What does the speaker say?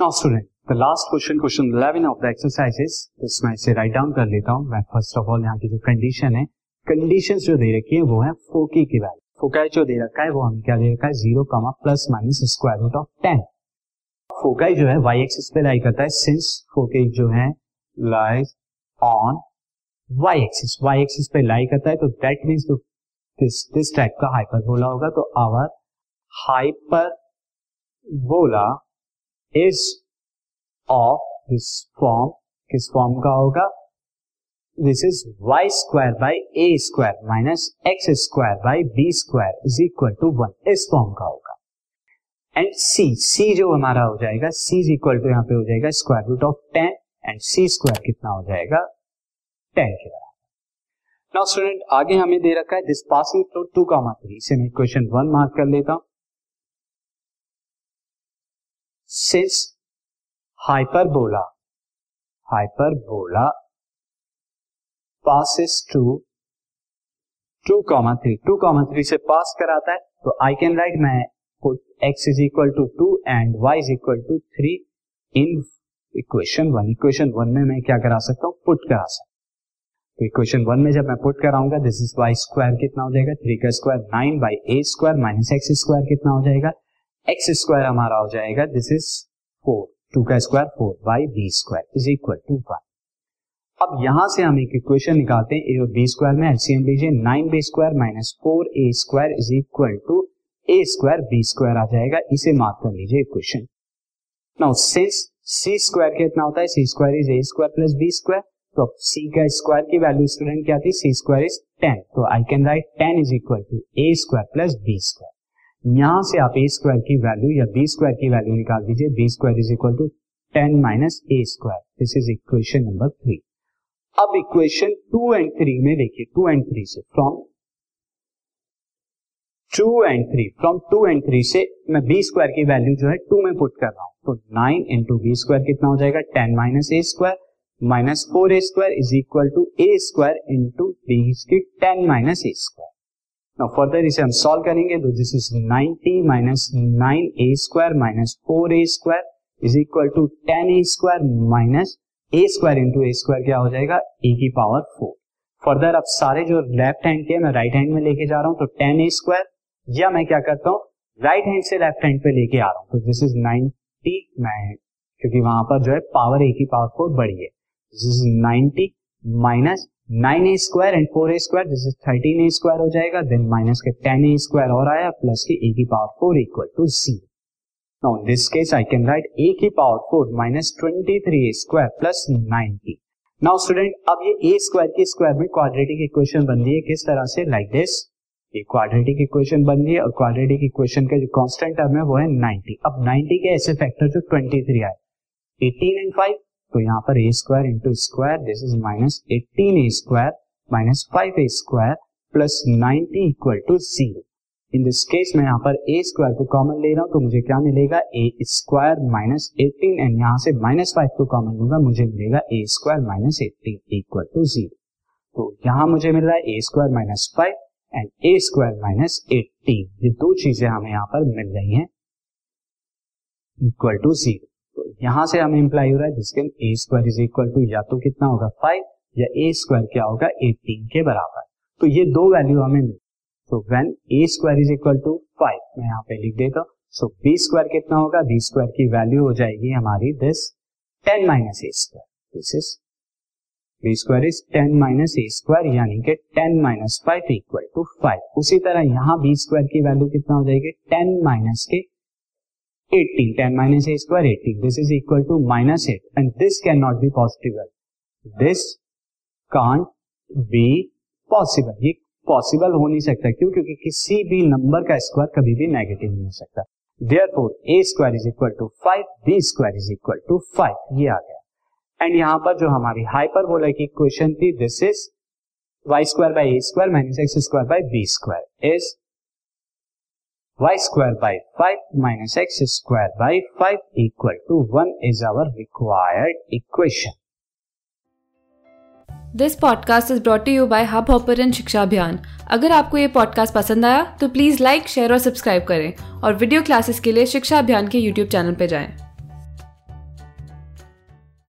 Now student the last question question 11 of the exercises इसमें इसे write down कर लेता हूँ। मैं फ़र्स्ट ऑफ़ ऑल यहाँ की जो कंडीशन है कंडीशंस जो दे रखी है, वो है फोकी की वैल्यू फोकाई जो दे रखा है, वो हमें क्या दे रखा है? Zero comma plus minus square root of ten foci जो है वाई एक्सिस पे लाई करता है सिंस फोकाई जो है lies on Y axis Y axis पे लाई करता है तो that means this this type का हाइपर बोला होगा तो our hyperbola is of this form किस फॉर्म का होगा? This is Y square by A square minus X square by B square is equal to one इस form का होगा। And सी सी जो हमारा हो जाएगा सी इज़ इक्वल टू यहाँ पे हो जाएगा square root of ten and C square कितना हो जाएगा? टेन के बराबर। नाउ स्टूडेंट आगे हमें दे रखा है this passing through two comma three इसे मैं क्वेश्चन वन मार्क कर लेता हूँ। Since hyperbola. Hyperbola. Passes two. Two comma three. Two comma three से पास कराता है तो आई कैन राइट मैं X is equal to two and Y is equal to three in equation one equation one में मैं क्या करा सकता हूँ? पुट करा सकता तो इक्वेशन वन में जब मैं पुट कराऊँगा दिस इज़ वाई स्क्वायर कितना हो जाएगा? थ्री का square nine by A square minus X square कितना हो जाएगा? एक्स स्क्वायर हमारा हो जाएगा दिस इज़ फोर टू का square four by B square is equal to one अब यहाँ से हम एक इक्वेशन निकालते हैं ए और बी स्क्वायर में एलसीएम लीजिए nine B square minus four A square is equal to A square B square आ जाएगा, इसे मार्क कर लीजिए equation now since C square कितना होता है C square is A square plus B square तो अब सी का स्क्वायर की वैल्यू स्टूडेंट क्या थी? सी स्क्वायर इज़ टेन तो I can write ten is equal to A square plus B square यहाँ से आप ए स्क्वायर की वैल्यू या बी स्क्वायर की वैल्यू निकाल दीजिए। B square is equal to ten minus A square this is equation number three अब equation two and three में देखिए। टू एंड थ्री से from two and three from two and three से मैं B square की value जो है to में पुट कर रहा हूँ। तो नाइन इंटू बी स्क्वायर कितना हो जाएगा? Ten minus A square minus four A square is equal to A square into B ten minus A square now further इसे हम सॉल्व करेंगे तो this is ninety minus nine A square minus four A square is equal to ten A square minus A square into A square क्या हो जाएगा? ए की power four further अब सारे जो लेफ़्ट हैंड के मैं राइट हैंड में लेके जा रहा हूँ तो टेन ए स्क्वायर या मैं क्या करता हूँ? राइट हैंड से लेफ़्ट हैंड पे लेके आ रहा हूँ तो दिस इज़ नाइनटी मैं क्योंकि वहाँ पर जो है पावर ए की पावर फोर बड़ी है. This is ninety minus nine A square and four A square this thirteen A square हो जाएगा देन माइनस के टेन ए स्क्वायर और आया प्लस के ए की power four equal to zero now in this case I can write A की power four minus twenty three A square plus ninety now student अब ये ए स्क्वायर के स्क्वायर में क्वाड्रेटिक इक्वेशन बन रही है, किस तरह से? लाइक दिस ये क्वाड्रेटिक इक्वेशन बन रही है और क्वाड्रेटिक इक्वेशन का जो कांस्टेंट टर्म है, वो है 90 अब 90 के ऐसे फैक्टर जो 23 आए. 18 एंड 5 तो यहाँ पर A square into square this is minus eighteen A square minus five A square plus ninety equal to zero in this case में यहाँ पर ए स्क्वायर को कॉमन ले रहा हूँ तो मुझे क्या मिलेगा? A square minus eighteen and यहाँ से माइनस फाइव को कॉमन लूँगा मुझे मिलेगा A square minus eighteen equal to zero तो यहाँ मुझे मिल रहा है A square minus five and A square minus eighteen ये दो चीज़ें हमें यहाँ पर मिल रही हैं इक्वल टू ज़ीरो यहाँ से हमें इंप्लाई हो रहा है जिसके A square is equal to या तो कितना होगा फाइव या ए स्क्वायर क्या होगा एटीन के बराबर। तो ये दो वैल्यू हमें मिल तो when A square is equal to five मैं यहाँ पे लिख देता हूँ। सो बी स्क्वायर कितना होगा? बी स्क्वायर की वैल्यू हो जाएगी हमारी this ten minus A square this is B square is ten minus A square यानी कि ten minus five equal to five उसी तरह यहाँ बी स्क्वायर की वैल्यू कितना हो जाएगी? टेन माइनस के 18 10 minus a square 18 this is equal to minus 8 and this cannot be possible. This can't be possible. ये पॉसिबल हो नहीं सकता क्यों क्योंकि किसी भी नंबर का स्क्वायर कभी भी नेगेटिव नहीं हो सकता therefore A square is equal to five B square is equal to five ये आ गया एंड यहाँ पर जो हमारी हाइपर बोला की क्वेश्चन थी this is Y square by A square minus X square by B square is y square by 5 minus x square by 5 equal to 1 is our required equation. This podcast is brought you by Hubhopper शिक्षा अभियान अगर आपको ये podcast पसंद आया तो please like share और subscribe करें और वीडियो क्लासेस के लिए शिक्षा अभियान के यूट्यूब चैनल पर जाएँ।